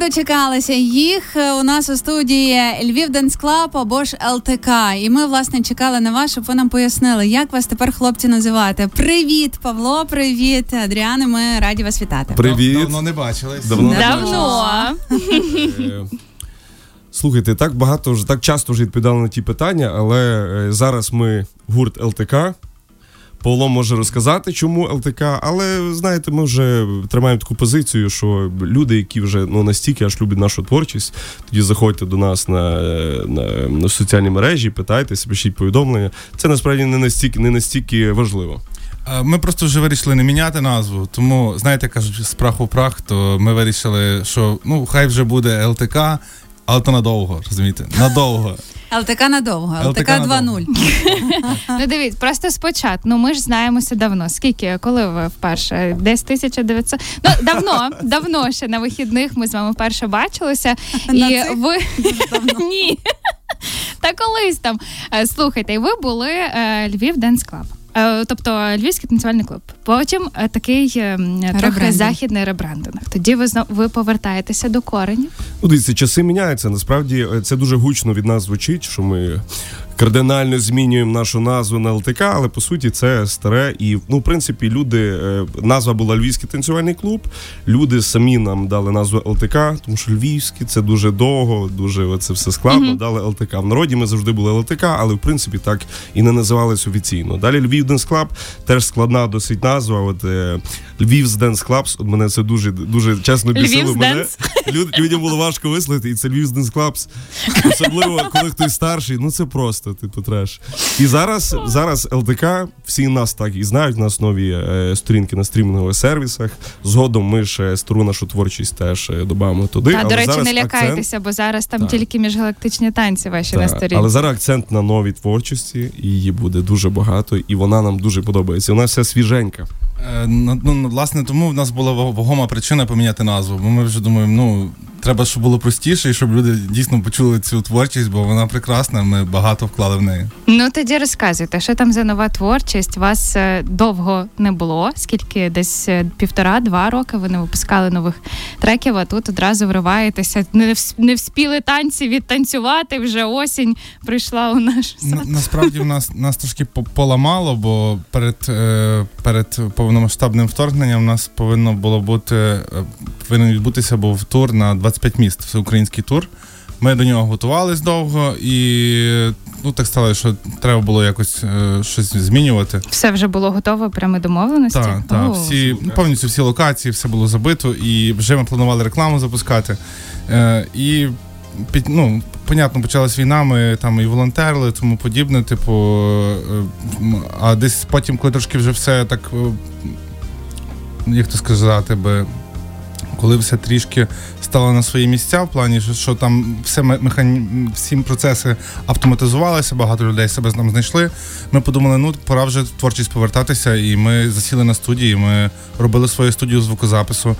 дочекалися їх у нас у студії Львів Dance Club або ж ЛТК. І ми власне чекали на вас, щоб ви нам пояснили, як вас тепер хлопці називати. Привіт, Павло, привіт, Адріане. Ми раді вас вітати. Привіт. Давно не бачились. Давно. Давно. Е, Слухайте, так багато вже так часто вже відповідали на ті питання, але е, зараз ми гурт ЛТК. Павло може розказати, чому ЛТК, але знаєте, ми вже тримаємо таку позицію, що люди, які вже ну настільки аж люблять нашу творчість, тоді заходьте до нас на, на, на соціальні мережі, питайтеся, пишіть повідомлення. Це насправді не настільки не настільки важливо. Е, Ми просто вже вирішили не міняти назву, тому знаєте, кажуть, з праху в прах, то ми вирішили, що ну хай вже буде ЛТК, але то надовго, розумієте? Надовго. ЛТК надовго, ЛТК, ЛТК 2.0. Ну дивіться, просто спочатку. Ну ми ж знаємося давно. Скільки, коли ви вперше? Десь 1900? Ну давно, давно ще на вихідних ми з вами вперше бачилися. І ви ні. Та колись там. Е, Слухайте, і ви були е, Львів Dance Club. Е, Тобто Львівський танцювальний клуб. Потім е, такий е, трохи західний ребрендинг. Тоді ви знов ви повертаєтеся до коренів. Ну, дивіться, часи міняються. Насправді це дуже гучно від нас звучить, що ми кардинально змінюємо нашу назву на ЛТК, але по суті це старе. І ну, в принципі, люди е, назва була Львівський танцювальний клуб. Люди самі нам дали назву ЛТК, тому що Львівський це дуже довго, дуже це все складно. Дали ЛТК. В народі ми завжди були ЛТК, але в принципі так і не називались офіційно. Далі Львів Dance Club теж складна досить назва. От е, Львів Dance Clubs. От мене це дуже дуже чесно бісило. Мене. Люд, людям було важко висловити, і це Львів Dance Clubs. Особливо, коли хтось старший, ну це просто, типу, треш. І зараз, зараз ЛТК, всі нас так і знають, у нас нові е, сторінки на стрімінгових сервісах. Згодом ми ще стару нашу творчість теж е, додамо туди. Та, але до речі, зараз не акцент- лякайтеся, бо зараз там Так. тільки міжгалактичні танці ваші на Так, сторінці. але зараз акцент на новій творчості, і її буде дуже багато, і вона нам дуже подобається. Вона вся свіженька. Е, ну, власне, тому в нас була вагома причина поміняти назву. Бо ми вже думаємо, ну треба, щоб було простіше, і щоб люди дійсно почули цю творчість, бо вона прекрасна. Ми багато вклали в неї. Ну тоді розказуйте, що там за нова творчість? Вас е, довго не було. Скільки десь е, півтора-два роки ви не випускали нових треків, а тут одразу вриваєтеся. Не, не вспіли танці відтанцювати. Вже осінь прийшла у наш На, насправді в нас нас трошки поламало, бо перед, е, перед повномасштабним вторгненням в нас повинно було бути повинен відбутися був тур на 25 міст, всеукраїнський тур. Ми до нього готувались довго, і ну так стало, що треба було якось е, щось змінювати. Все вже було готово, прямо домовленості. Так, так, всі ну, повністю всі локації, все було забито, і вже ми планували рекламу запускати. Е, і під, ну, понятно, почалась війна, ми там і волонтерили, тому подібне. Типу, е, а десь потім, коли трошки вже все так, е, як то сказати би. Коли все трішки стало на свої місця, в плані, що, що там все ме- механі... всі процеси автоматизувалися, багато людей себе там знайшли. Ми подумали, ну пора вже творчість повертатися, і ми засіли на студії. Ми робили свою студію звукозапису.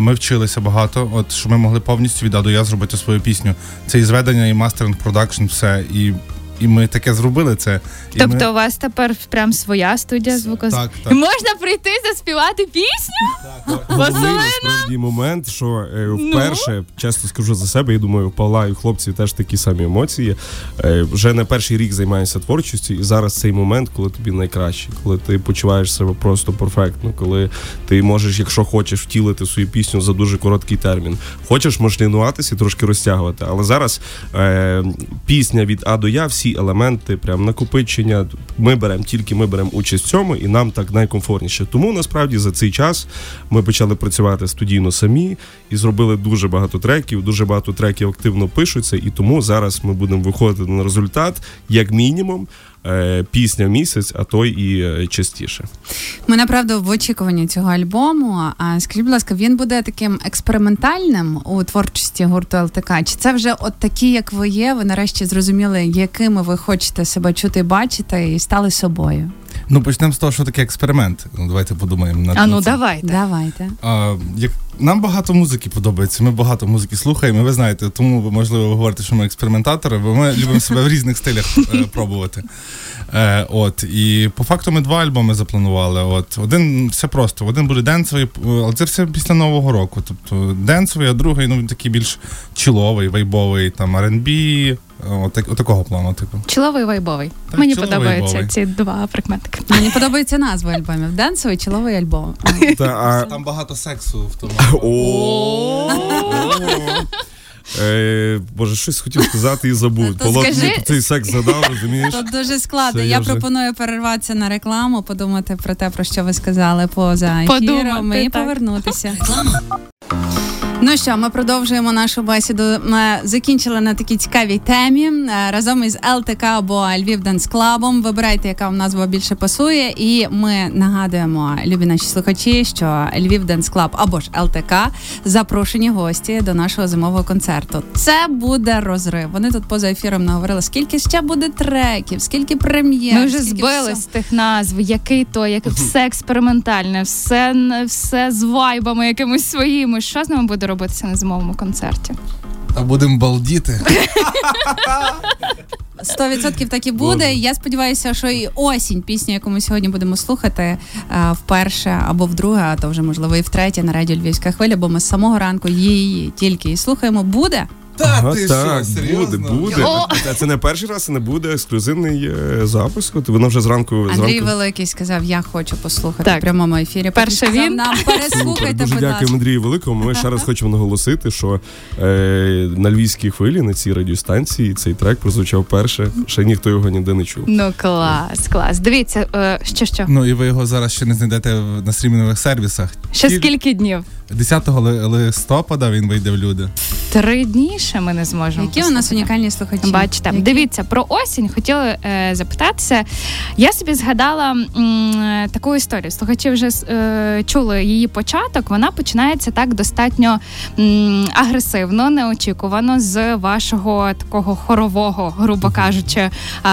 Ми вчилися багато, от що ми могли повністю від А до Я зробити свою пісню. Це і зведення, і мастеринг, продакшн, все. І, і ми таке зробили це. І Тобто ми... у вас тепер прям своя студія звукоз... Так, так. Можна прийти заспівати пісню? Головний насправді момент, що е, вперше, чесно скажу за себе, і думаю, у Павла і хлопців теж такі самі емоції. Е, Вже не перший рік займаюся творчістю, і зараз цей момент, коли тобі найкраще, коли ти почуваєш себе просто перфектно, коли ти можеш, якщо хочеш, втілити свою пісню за дуже короткий термін. Хочеш, можеш лінуватися і трошки розтягувати. Але зараз е, пісня від А до Я, всі елементи, прям накопичення. Ми беремо тільки ми беремо участь в цьому, і нам так найкомфортніше. Тому насправді за цей час ми почали працювати студійно самі і зробили дуже багато треків. Дуже багато треків активно пишуться, і тому зараз ми будемо виходити на результат, як мінімум, е, пісня місяць, а то і е, частіше. Ми направду в очікуванні цього альбому. А скажіть, будь ласка, він буде таким експериментальним у творчості гурту ЛТК? Чи це вже от такі, як ви є? Ви нарешті зрозуміли, якими ви хочете себе чути бачити, і стали собою? Ну, почнемо з того, що таке експеримент. Ну, давайте подумаємо над А ну над цим. давайте. Давайте. А, як нам багато музики подобається. Ми багато музики слухаємо. і Ви знаєте, тому ви можливо ви говорите, що ми експериментатори, бо ми любимо себе в різних стилях е, пробувати. Е, от і по факту ми два альбоми запланували. От один все просто. Один буде денсовий, але це все після нового року. Тобто денсовий, а другий ну він такий більш чіловий, вайбовий, там R&B, от, от такого плану. Типу. Чоловий вайбовий. Так, Мені чоловий подобаються вайбовий. ці два прикметики. Мені подобається назва альбомів. Денсовий чоловий альбом. Та, а, Там багато сексу в тому. Е, Боже, щось хотів сказати і забув. То Полот скажи- мені цей секс задав, розумієш? Тут дуже складно. Це я я вже- пропоную перерватися на рекламу, подумати про те, про що ви сказали поза ефіром Подумати, і так. повернутися. Ну що, ми продовжуємо нашу бесіду. Ми закінчили на такій цікавій темі е, разом із ЛТК або Львів Dance Club ом. Вибирайте, яка вам назва більше пасує. І ми нагадуємо, любі наші слухачі, що Львів Dance Club або ж ЛТК запрошені гості до нашого зимового концерту. Це буде розрив. Вони тут поза ефіром наговорили, скільки ще буде треків, скільки прем'єр. Ми вже збили з тих назв, який то, як все експериментальне, все, все з вайбами якимись своїми. Що з нами буде робитися на зимовому концерті? А будемо балдіти. 100% так і буде. Боже. Я сподіваюся, що і осінь, пісня, яку ми сьогодні будемо слухати е, вперше або вдруге, а то вже можливо і втретє на радіо Львівська хвиля, бо ми з самого ранку її тільки і слухаємо. Буде Ага, так, буде, буде. О! Це, це не перший раз, це не буде ексклюзивний е, запис. От вона вже зранку Андрій зранку. Великий сказав: Я хочу послухати Так. в прямому ефірі. Перше він. нам переслухайте, дуже будь. Андрію Великому. Ми ще раз хочемо наголосити, що е, на львівській хвилі на цій радіостанції цей трек прозвучав перше. Ще ніхто його ніде не чув. Ну клас, клас. Дивіться, е, що що? Ну і ви його зараз ще не знайдете в- на стрімінгових сервісах. Ще Тільки скільки днів? 10 листопада він вийде в люди. Три дні ще ми не зможемо. Які у нас унікальні слухачі? Бачите, Які? дивіться про осінь. Хотіла е, запитатися. Я собі згадала м, таку історію. Слухачі вже е, чули її початок. Вона починається так достатньо м, агресивно, неочікувано з вашого такого хорового, грубо кажучи, е,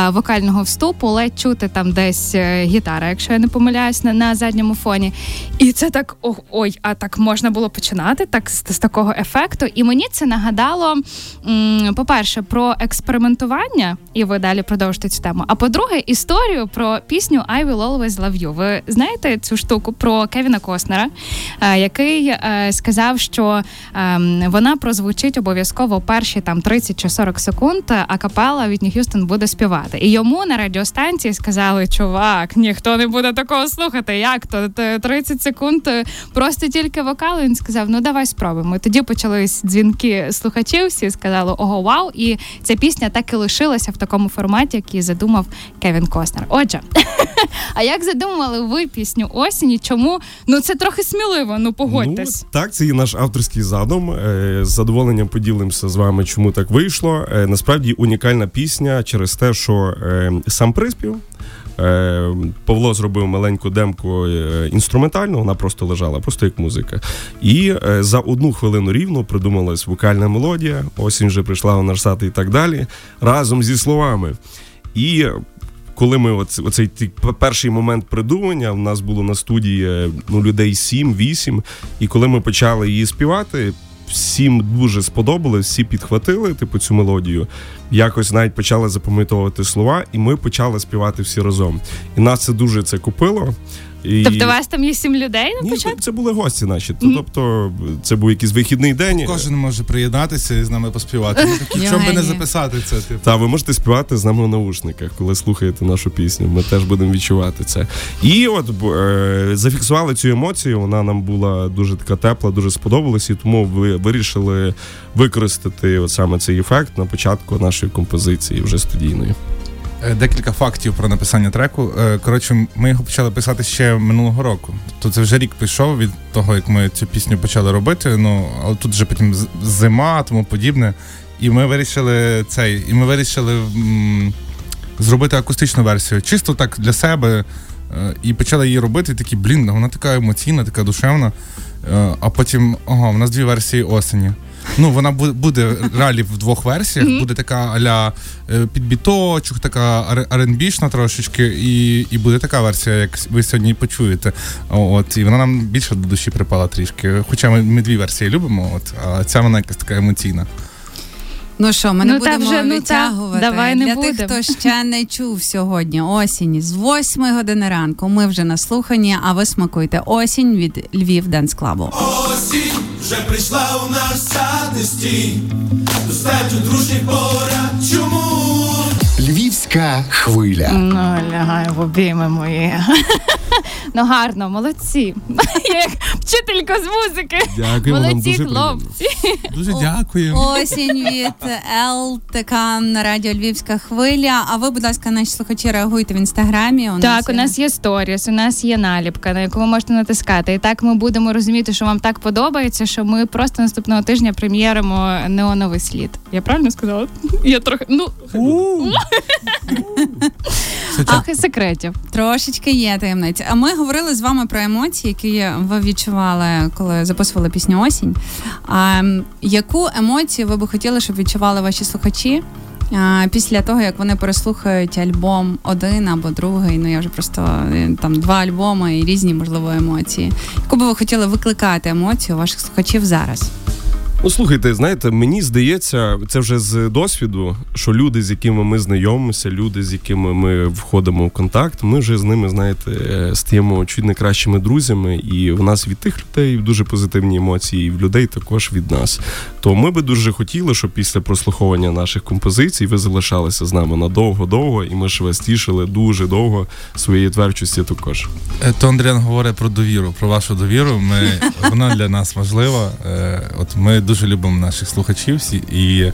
вокального вступу. Ледь чути там десь е, гітара, якщо я не помиляюсь, на, на задньому фоні. І це так о, ой, а так можна було починати так з, з такого ефекту. І мені це нагадало, по-перше, про експериментування, і ви далі продовжите цю тему. А по-друге, історію про пісню I Will Always Love You. Ви знаєте цю штуку про Кевіна Костнера, е, який е, сказав, що ем, вона прозвучить обов'язково перші там 30 чи 40 секунд, а капела Вітні Х'юстон буде співати. І йому на радіостанції сказали: чувак, ніхто не буде такого слухати. Як то Т- 30 секунд е, просто тільки вокал. Він сказав: Ну давай спробуємо. Тоді почались дзвінки слухачів. Всі сказали ого, вау! І ця пісня так і лишилася в такому форматі, який задумав Кевін Костнер. Отже, а як задумували ви пісню осінь? і Чому ну це трохи сміливо? Ну погодьтесь. Ну, так, це є наш авторський задум. Е, З задоволенням поділимося з вами, чому так вийшло. Е, Насправді унікальна пісня через те, що е, сам приспів. Е, Павло зробив маленьку демку е, інструментальну, вона просто лежала, просто як музика. І е, за одну хвилину рівно придумалась вокальна мелодія. Осінь вже прийшла у наш сад і так далі, разом зі словами. І коли ми оц- оцей ті- перший момент придумання, в нас було на студії ну, людей 7-8, і коли ми почали її співати. Всім дуже сподобалось, всі підхватили типу цю мелодію. Якось навіть почали запам'ятовувати слова, і ми почали співати всі разом. І нас це дуже це купило. І... Тобто, у вас там є сім людей на Ні, початку? це були гості наші. Мгм. Тобто, це був якийсь вихідний день. Кожен може приєднатися і з нами поспівати. Ну, такі, чому би не записати це? Типу. Та ви можете співати з нами в наушниках, коли слухаєте нашу пісню. Ми теж будемо відчувати це. І от е, зафіксували цю емоцію. Вона нам була дуже така тепла, дуже сподобалась, і тому ви вирішили використати от саме цей ефект на початку нашої композиції вже студійної. Е, Декілька фактів про написання треку. Е, Коротше, ми його почали писати ще минулого року. Тобто це вже рік пішов від того, як ми цю пісню почали робити. Ну але тут вже потім зима, тому подібне. І ми вирішили цей, і ми вирішили м, зробити акустичну версію, чисто так для себе. Е, І почали її робити. І такі, блін, вона така емоційна, така душевна. А потім, ага, у нас дві версії осені. Ну, вона буде ралі в двох версіях. Mm-hmm. Буде така аля е, підбіточок, така R&B-шна трошечки, і і буде така версія, як ви сьогодні почуєте. От, І вона нам більше до душі припала трішки. Хоча ми, ми дві версії любимо, от, а ця вона якась така емоційна. Ну що, ми не ну, будемо вже, ну. Та, давай не Для будем. тих, хто ще не чув сьогодні осінь з 8 години ранку. Ми вже наслухані, а ви смакуйте осінь від Львів Денс Клабу. Осінь вже прийшла у наш сад стій, достатньо дружніх пора. Чому? Львівська хвиля. Ну, лягай в обійми мої. Ну гарно, молодці. Я як вчителька з музики. Дякую Молодці дуже хлопці. Дуже дякую. Осінь від ЛТК на радіо Львівська хвиля. А ви, будь ласка, наші слухачі реагуйте в інстаграмі. У так, нас у нас є сторіс, у нас є наліпка, на яку ви можете натискати. І так ми будемо розуміти, що вам так подобається, що ми просто наступного тижня прем'єримо неоновий слід. Я правильно сказала? Я трохи ну трохи секретів. Трошечки є таємниць. А ми говорили з вами про емоції, які ви відчували, коли записували пісню осінь. А яку емоцію ви би хотіли, щоб відчували ваші слухачі? Після того, як вони переслухають альбом один або другий, ну я вже просто е, там два альбоми і різні можливо емоції. Яку би ви хотіли викликати емоцію ваших слухачів зараз? Ну, слухайте, знаєте, мені здається, це вже з досвіду, що люди, з якими ми знайомимося, люди, з якими ми входимо в контакт, ми вже з ними, знаєте, стаємо чуть не кращими друзями, і в нас від тих людей дуже позитивні емоції, і в людей також від нас. То ми би дуже хотіли, щоб після прослуховування наших композицій ви залишалися з нами надовго-довго, і ми ж вас тішили дуже довго своєї творчості також. Е, то Андріан говорить про довіру, про вашу довіру. Ми вона для нас важлива. Е, от ми дуже любимо наших слухачів всі, і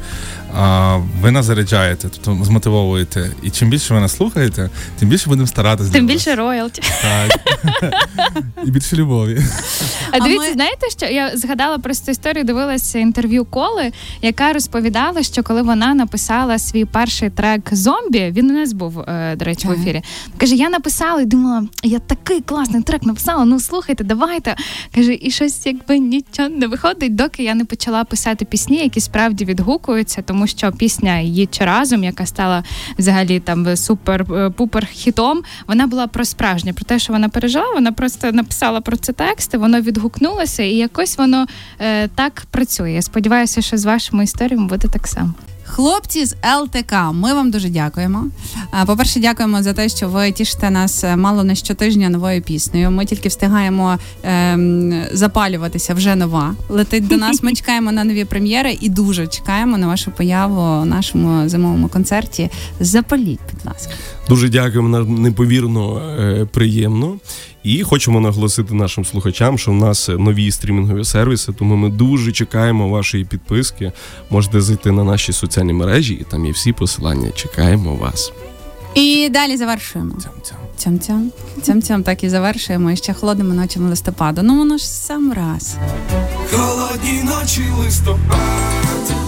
ви нас заряджаєте, тобто змотивовуєте. І чим більше ви нас слухаєте, тим більше будемо старатися. Тим більше роялті. Так. І більше любові. А дивіться, знаєте, що я згадала просто історію, дивилася інтерв'ю Коли, яка розповідала, що коли вона написала свій перший трек зомбі, він у нас був, е, до речі, в ефірі. Каже: я написала і думала, я такий класний трек написала. Ну слухайте, давайте. Каже, і щось якби нічого не виходить, доки я не почала писати пісні, які справді відгукуються, тому що пісня її чи разом, яка стала взагалі там супер-пупер е, хітом, вона була про справжнє, про те, що вона пережила. Вона просто написала про це тексти, воно відгукнулося, і якось воно е, так працює. Я сподіваюся, що з вашими історіями буде так само. Хлопці з ЛТК, ми вам дуже дякуємо. По-перше, дякуємо за те, що ви тішите нас е, мало не щотижня новою піснею. Ми тільки встигаємо ем, запалюватися вже нова. Летить до нас. Ми чекаємо на нові прем'єри і дуже чекаємо на вашу появу у нашому зимовому концерті. Запаліть, будь ласка. Дуже дякуємо нам неповірно е, приємно. І хочемо наголосити нашим слухачам, що в нас нові стрімінгові сервіси, тому ми дуже чекаємо вашої підписки. Можете зайти на наші соціальні мережі, і там є всі посилання. Чекаємо вас. І далі завершуємо. Цям-цям. Цям-цям так і завершуємо. І ще холодними ночами листопаду. Ну воно ж сам раз. Холодні ночі листопад.